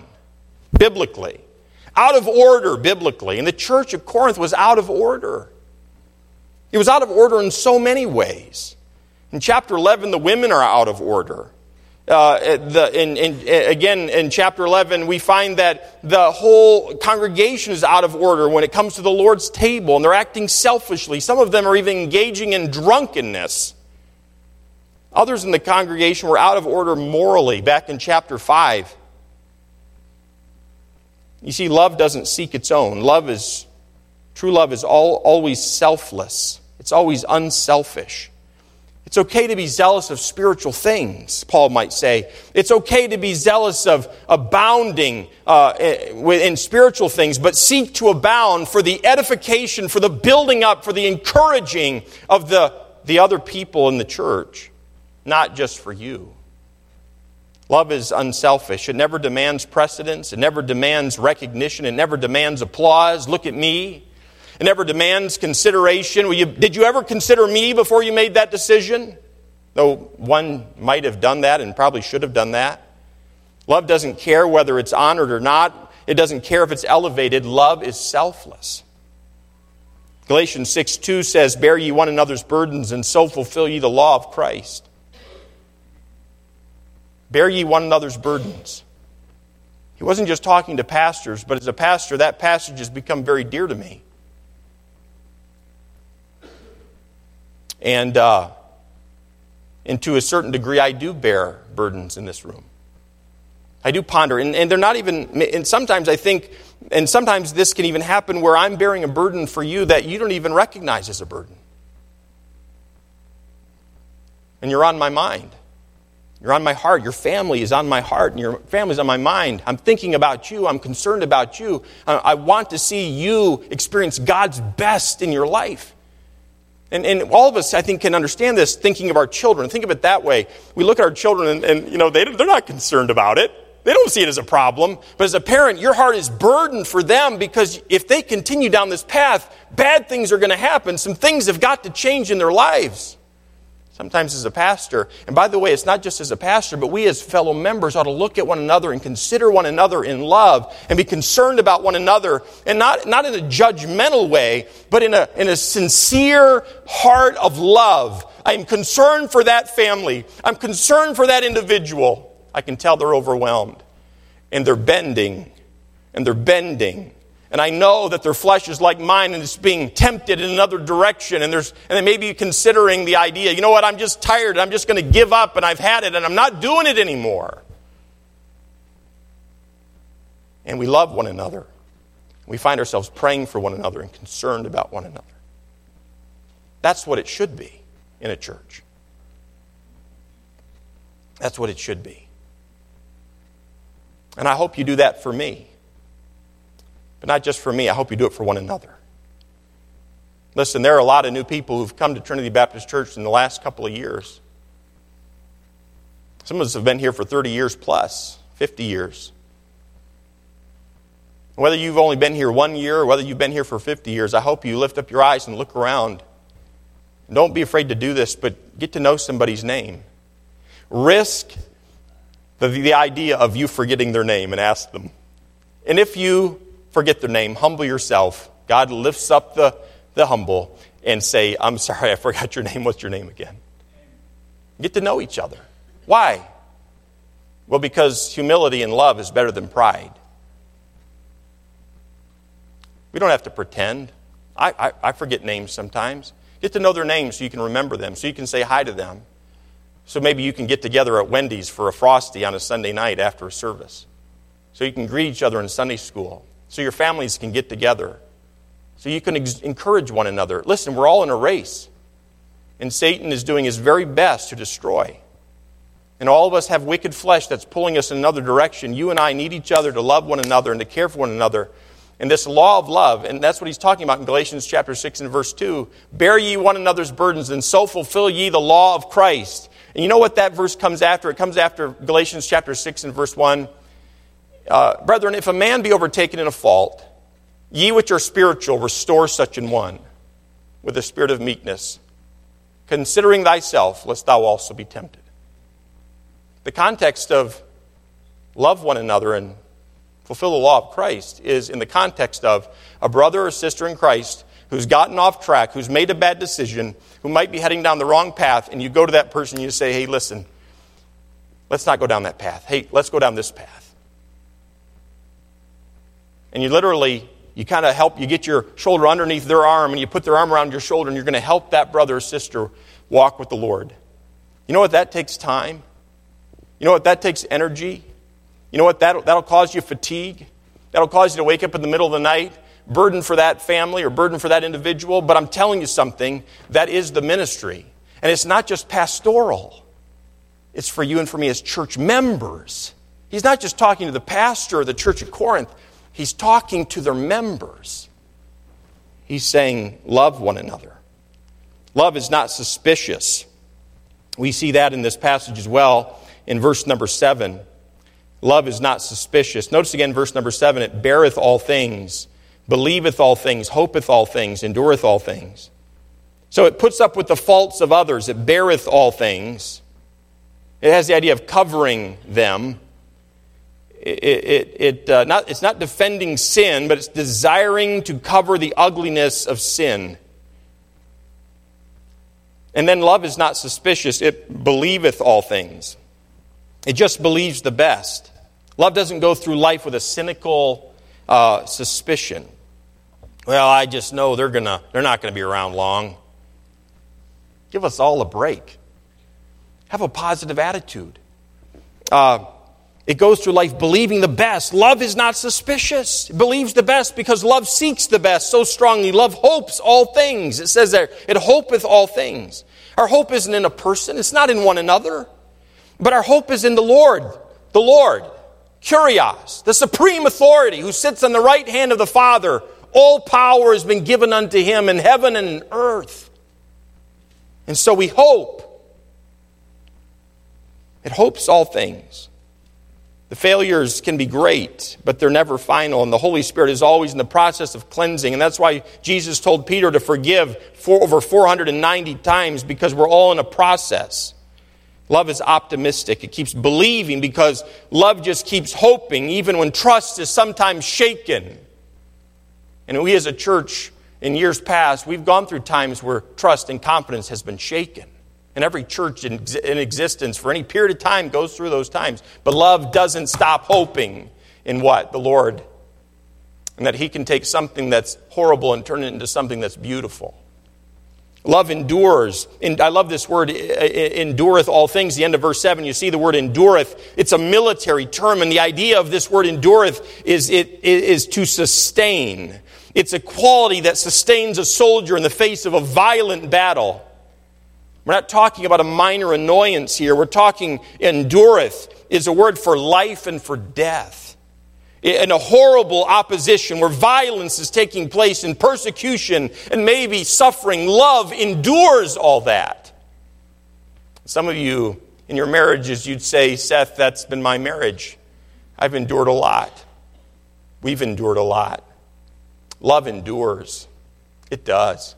biblically, out of order biblically. And the church of Corinth was out of order. It was out of order in so many ways. In chapter 11, the women are out of order. Uh, the, in, in, again, in chapter 11, we find that the whole congregation is out of order when it comes to the Lord's table, and they're acting selfishly. Some of them are even engaging in drunkenness. Others in the congregation were out of order morally back in chapter 5. You see, love doesn't seek its own. Love is, true love is all, always selfless, it's always unselfish. It's okay to be zealous of spiritual things, Paul might say. It's okay to be zealous of abounding uh, in spiritual things, but seek to abound for the edification, for the building up, for the encouraging of the, the other people in the church, not just for you. Love is unselfish. It never demands precedence. It never demands recognition. It never demands applause. Look at me. It never demands consideration. You, did you ever consider me before you made that decision? Though one might have done that and probably should have done that. Love doesn't care whether it's honored or not, it doesn't care if it's elevated. Love is selfless. Galatians 6 2 says, Bear ye one another's burdens, and so fulfill ye the law of Christ. Bear ye one another's burdens. He wasn't just talking to pastors, but as a pastor, that passage has become very dear to me. And, uh, and to a certain degree, I do bear burdens in this room. I do ponder. And, and they're not even, and sometimes I think, and sometimes this can even happen where I'm bearing a burden for you that you don't even recognize as a burden. And you're on my mind. You're on my heart. Your family is on my heart, and your family's on my mind. I'm thinking about you. I'm concerned about you. Uh, I want to see you experience God's best in your life. And, and all of us, I think, can understand this thinking of our children. Think of it that way. We look at our children and, and you know, they, they're not concerned about it. They don't see it as a problem. But as a parent, your heart is burdened for them because if they continue down this path, bad things are going to happen. Some things have got to change in their lives sometimes as a pastor. And by the way, it's not just as a pastor, but we as fellow members ought to look at one another and consider one another in love and be concerned about one another, and not, not in a judgmental way, but in a, in a sincere heart of love. I'm concerned for that family. I'm concerned for that individual. I can tell they're overwhelmed. And they're bending, and they're bending, and I know that their flesh is like mine and it's being tempted in another direction. And, there's, and they may be considering the idea, you know what, I'm just tired. I'm just going to give up and I've had it and I'm not doing it anymore. And we love one another. We find ourselves praying for one another and concerned about one another. That's what it should be in a church. That's what it should be. And I hope you do that for me. But not just for me, I hope you do it for one another. Listen, there are a lot of new people who've come to Trinity Baptist Church in the last couple of years. Some of us have been here for 30 years plus, 50 years. Whether you've only been here one year or whether you've been here for 50 years, I hope you lift up your eyes and look around. Don't be afraid to do this, but get to know somebody's name. Risk the, the idea of you forgetting their name and ask them. And if you forget their name, humble yourself. God lifts up the, the humble, and say, I'm sorry, I forgot your name. What's your name again? Get to know each other. Why? Well, because humility and love is better than pride. We don't have to pretend. I, I, I, forget names sometimes. Get to know their names so you can remember them, so you can say hi to them. So maybe you can get together at Wendy's for a Frosty on a Sunday night after a service. So you can greet each other in Sunday school. So your families can get together. So you can ex- encourage one another. Listen, we're all in a race. And Satan is doing his very best to destroy. And all of us have wicked flesh that's pulling us in another direction. You and I need each other to love one another and to care for one another. And this law of love, and that's what he's talking about in Galatians chapter 6 and verse 2 bear ye one another's burdens, and so fulfill ye the law of Christ. And you know what that verse comes after? It comes after Galatians chapter 6 and verse 1. Uh, Brethren, if a man be overtaken in a fault, ye which are spiritual, restore such an one with a spirit of meekness, considering thyself, lest thou also be tempted. The context of love one another and fulfill the law of Christ is in the context of a brother or sister in Christ who's gotten off track, who's made a bad decision, who might be heading down the wrong path, and you go to that person and you say, hey, listen, let's not go down that path. Hey, let's go down this path. And you literally, you kind of help, you get your shoulder underneath their arm and you put their arm around your shoulder and you're going to help that brother or sister walk with the Lord. You know what? That takes time. You know what? That takes energy. You know what? That'll, that'll cause you fatigue. That'll cause you to wake up in the middle of the night, burden for that family or burden for that individual. But I'm telling you something, that is the ministry. And it's not just pastoral, it's for you and for me as church members. He's not just talking to the pastor of the church at Corinth, he's talking to their members. He's saying, Love one another. Love is not suspicious. We see that in this passage as well in verse number 7. Love is not suspicious. Notice again, verse number seven it beareth all things, believeth all things, hopeth all things, endureth all things. So it puts up with the faults of others, it beareth all things. It has the idea of covering them. It, it, it uh, not, it's not defending sin, but it's desiring to cover the ugliness of sin. And then love is not suspicious, it believeth all things. It just believes the best. Love doesn't go through life with a cynical uh, suspicion. Well, I just know they're, gonna, they're not going to be around long. Give us all a break. Have a positive attitude. Uh, it goes through life believing the best. Love is not suspicious. It believes the best because love seeks the best so strongly. Love hopes all things. It says there, it hopeth all things. Our hope isn't in a person, it's not in one another. But our hope is in the Lord, the Lord, Kurios, the supreme authority who sits on the right hand of the Father. All power has been given unto him in heaven and in earth. And so we hope. It hopes all things. The failures can be great, but they're never final, and the Holy Spirit is always in the process of cleansing. And that's why Jesus told Peter to forgive for over 490 times because we're all in a process. Love is optimistic. It keeps believing because love just keeps hoping, even when trust is sometimes shaken. And we as a church, in years past, we've gone through times where trust and confidence has been shaken. And every church in, in existence for any period of time goes through those times. But love doesn't stop hoping in what? The Lord. And that He can take something that's horrible and turn it into something that's beautiful. Love endures. And I love this word, endureth all things. The end of verse 7, you see the word endureth. It's a military term, and the idea of this word endureth is, it, is to sustain. It's a quality that sustains a soldier in the face of a violent battle. We're not talking about a minor annoyance here. We're talking endureth is a word for life and for death in a horrible opposition where violence is taking place and persecution and maybe suffering, love endures all that. Some of you in your marriages, you'd say, Seth, that's been my marriage. I've endured a lot. We've endured a lot. Love endures. It does.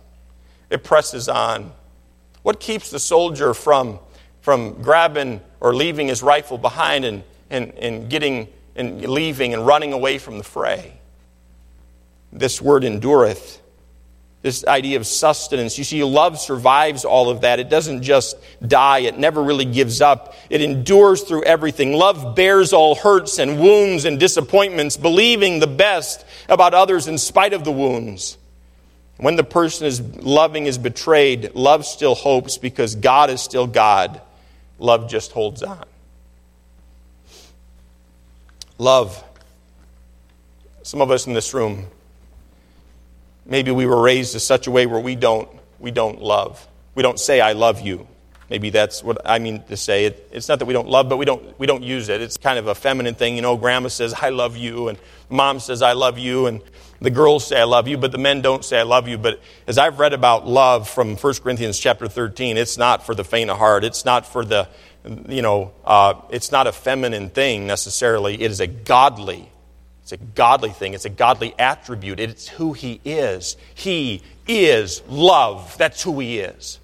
It presses on. What keeps the soldier from, from grabbing or leaving his rifle behind and, and, and getting and leaving and running away from the fray. This word endureth. this idea of sustenance. You see, love survives all of that. It doesn't just die, it never really gives up. It endures through everything. Love bears all hurts and wounds and disappointments, believing the best about others in spite of the wounds. When the person is loving is betrayed, love still hopes because God is still God. Love just holds on. Love. Some of us in this room Maybe we were raised in such a way where we don't, we don't love. We don't say, I love you. Maybe that's what I mean to say. It, it's not that we don't love, but we don't, we don't use it. It's kind of a feminine thing. You know, grandma says, I love you, and mom says, I love you, and the girls say, I love you, but the men don't say, I love you. But as I've read about love from 1 Corinthians chapter 13, it's not for the faint of heart. It's not for the, you know, uh, it's not a feminine thing necessarily. It is a godly it's a godly thing, it's a godly attribute. It's who He is. He is love. That's who He is.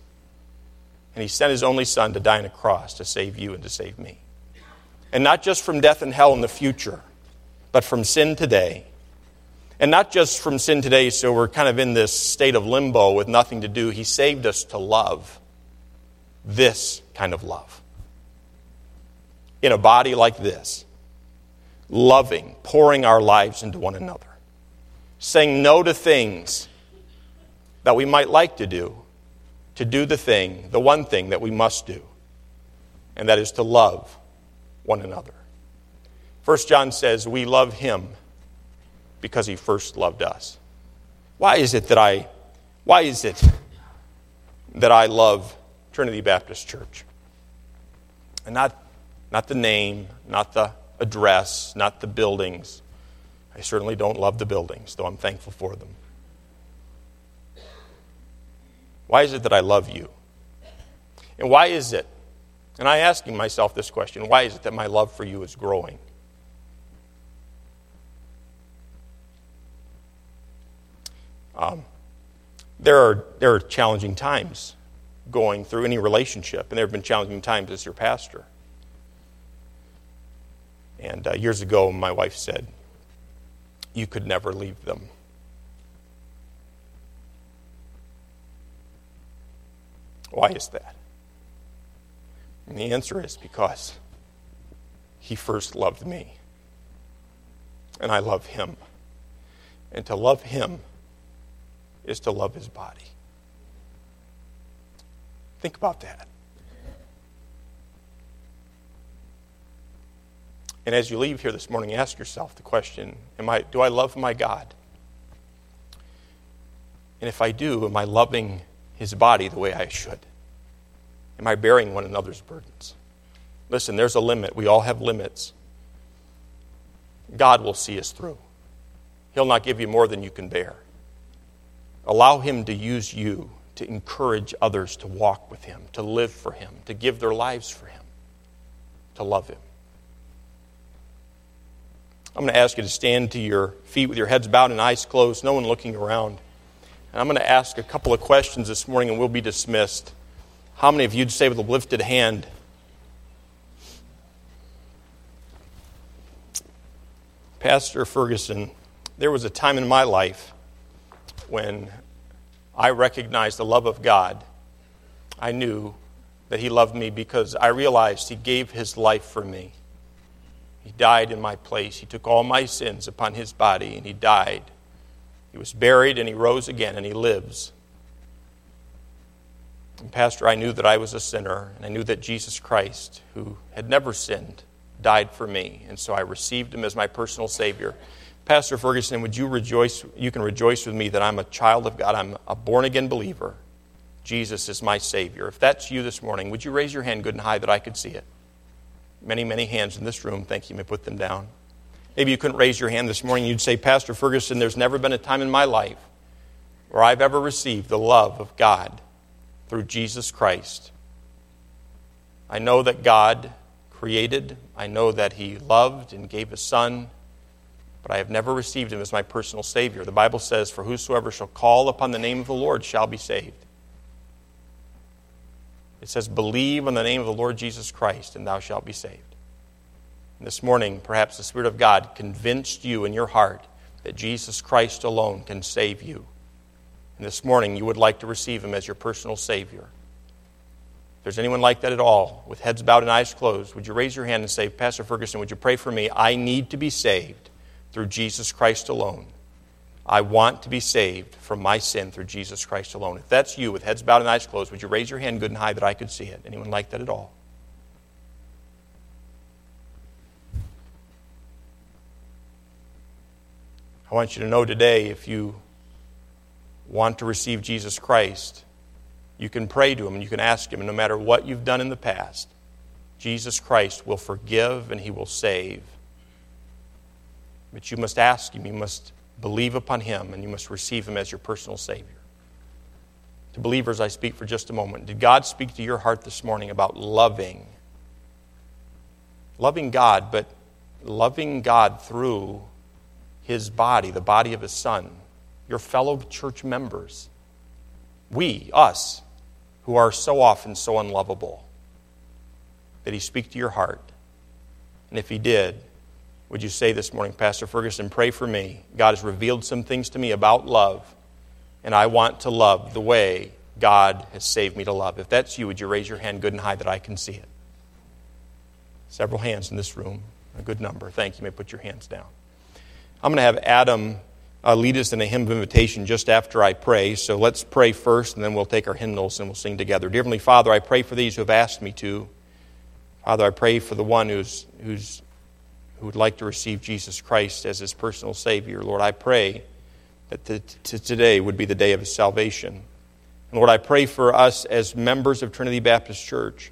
And He sent His only Son to die on a cross to save you and to save me. And not just from death and hell in the future, but from sin today. And not just from sin today, so we're kind of in this state of limbo with nothing to do. He saved us to love this kind of love. In a body like this loving, pouring our lives into one another, saying no to things that we might like to do, to do the thing, the one thing that we must do, and that is to love one another. First John says, We love him because he first loved us. Why is it that I why is it that I love Trinity Baptist Church? And not not the name, not the address, not the buildings. I certainly don't love the buildings, though I'm thankful for them. Why is it that I love you? And why is it, and I'm asking myself this question, why is it that my love for you is growing? Um, there, are, there are challenging times going through any relationship, and there have been challenging times as your pastor. And uh, years ago, my wife said, You could never leave them. Why is that? And the answer is because he first loved me, and I love him. And to love him is to love his body. Think about that. And as you leave here this morning, ask yourself the question am I, Do I love my God? And if I do, am I loving his body the way I should? Am I bearing one another's burdens? Listen, there's a limit. We all have limits. God will see us through. He'll not give you more than you can bear. Allow Him to use you to encourage others to walk with Him, to live for Him, to give their lives for Him, to love Him. I'm going to ask you to stand to your feet with your heads bowed and eyes closed, no one looking around. And I'm going to ask a couple of questions this morning and we'll be dismissed. How many of you'd say with a lifted hand, Pastor Ferguson, there was a time in my life when I recognized the love of God. I knew that He loved me because I realized He gave His life for me. He died in my place. He took all my sins upon his body and he died. He was buried and he rose again and he lives. And Pastor, I knew that I was a sinner and I knew that Jesus Christ, who had never sinned, died for me. And so I received him as my personal Savior. Pastor Ferguson, would you rejoice? You can rejoice with me that I'm a child of God. I'm a born again believer. Jesus is my Savior. If that's you this morning, would you raise your hand good and high that I could see it? Many, many hands in this room. Thank you. You may put them down. Maybe you couldn't raise your hand this morning. You'd say, Pastor Ferguson, there's never been a time in my life where I've ever received the love of God through Jesus Christ. I know that God created, I know that He loved and gave a Son, but I have never received Him as my personal Savior. The Bible says, For whosoever shall call upon the name of the Lord shall be saved. It says, Believe on the name of the Lord Jesus Christ, and thou shalt be saved. This morning, perhaps the Spirit of God convinced you in your heart that Jesus Christ alone can save you. and this morning you would like to receive Him as your personal Savior. If there's anyone like that at all, with heads bowed and eyes closed, would you raise your hand and say, Pastor Ferguson, would you pray for me? I need to be saved through Jesus Christ alone. I want to be saved from my sin through Jesus Christ alone. If that's you, with heads bowed and eyes closed, would you raise your hand good and high that I could see it? Anyone like that at all? I want you to know today if you want to receive Jesus Christ, you can pray to Him and you can ask Him, and no matter what you've done in the past, Jesus Christ will forgive and He will save. But you must ask Him, you must believe upon Him, and you must receive Him as your personal Savior. To believers, I speak for just a moment. Did God speak to your heart this morning about loving? Loving God, but loving God through his body, the body of his son, your fellow church members. We, us, who are so often so unlovable. Did he speak to your heart? And if he did, would you say this morning, Pastor Ferguson, pray for me? God has revealed some things to me about love, and I want to love the way God has saved me to love. If that's you, would you raise your hand good and high that I can see it? Several hands in this room, a good number. Thank you. You may put your hands down. I'm going to have Adam uh, lead us in a hymn of invitation just after I pray. So let's pray first, and then we'll take our hymnals and we'll sing together. Dear Heavenly Father, I pray for these who have asked me to. Father, I pray for the one who's, who's, who would like to receive Jesus Christ as his personal Savior. Lord, I pray that the, t- today would be the day of his salvation. And Lord, I pray for us as members of Trinity Baptist Church.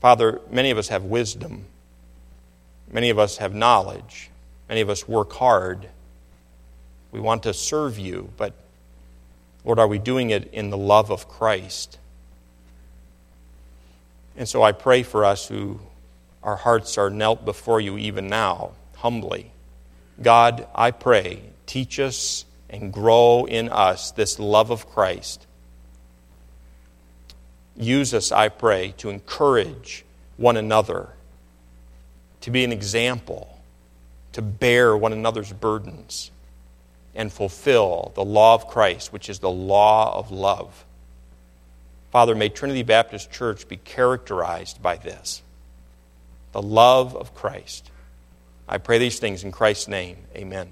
Father, many of us have wisdom. Many of us have knowledge. Many of us work hard. We want to serve you, but Lord, are we doing it in the love of Christ? And so I pray for us who our hearts are knelt before you even now, humbly. God, I pray, teach us and grow in us this love of Christ. Use us, I pray, to encourage one another to be an example, to bear one another's burdens, and fulfill the law of Christ, which is the law of love. Father, may Trinity Baptist Church be characterized by this the love of Christ. I pray these things in Christ's name. Amen.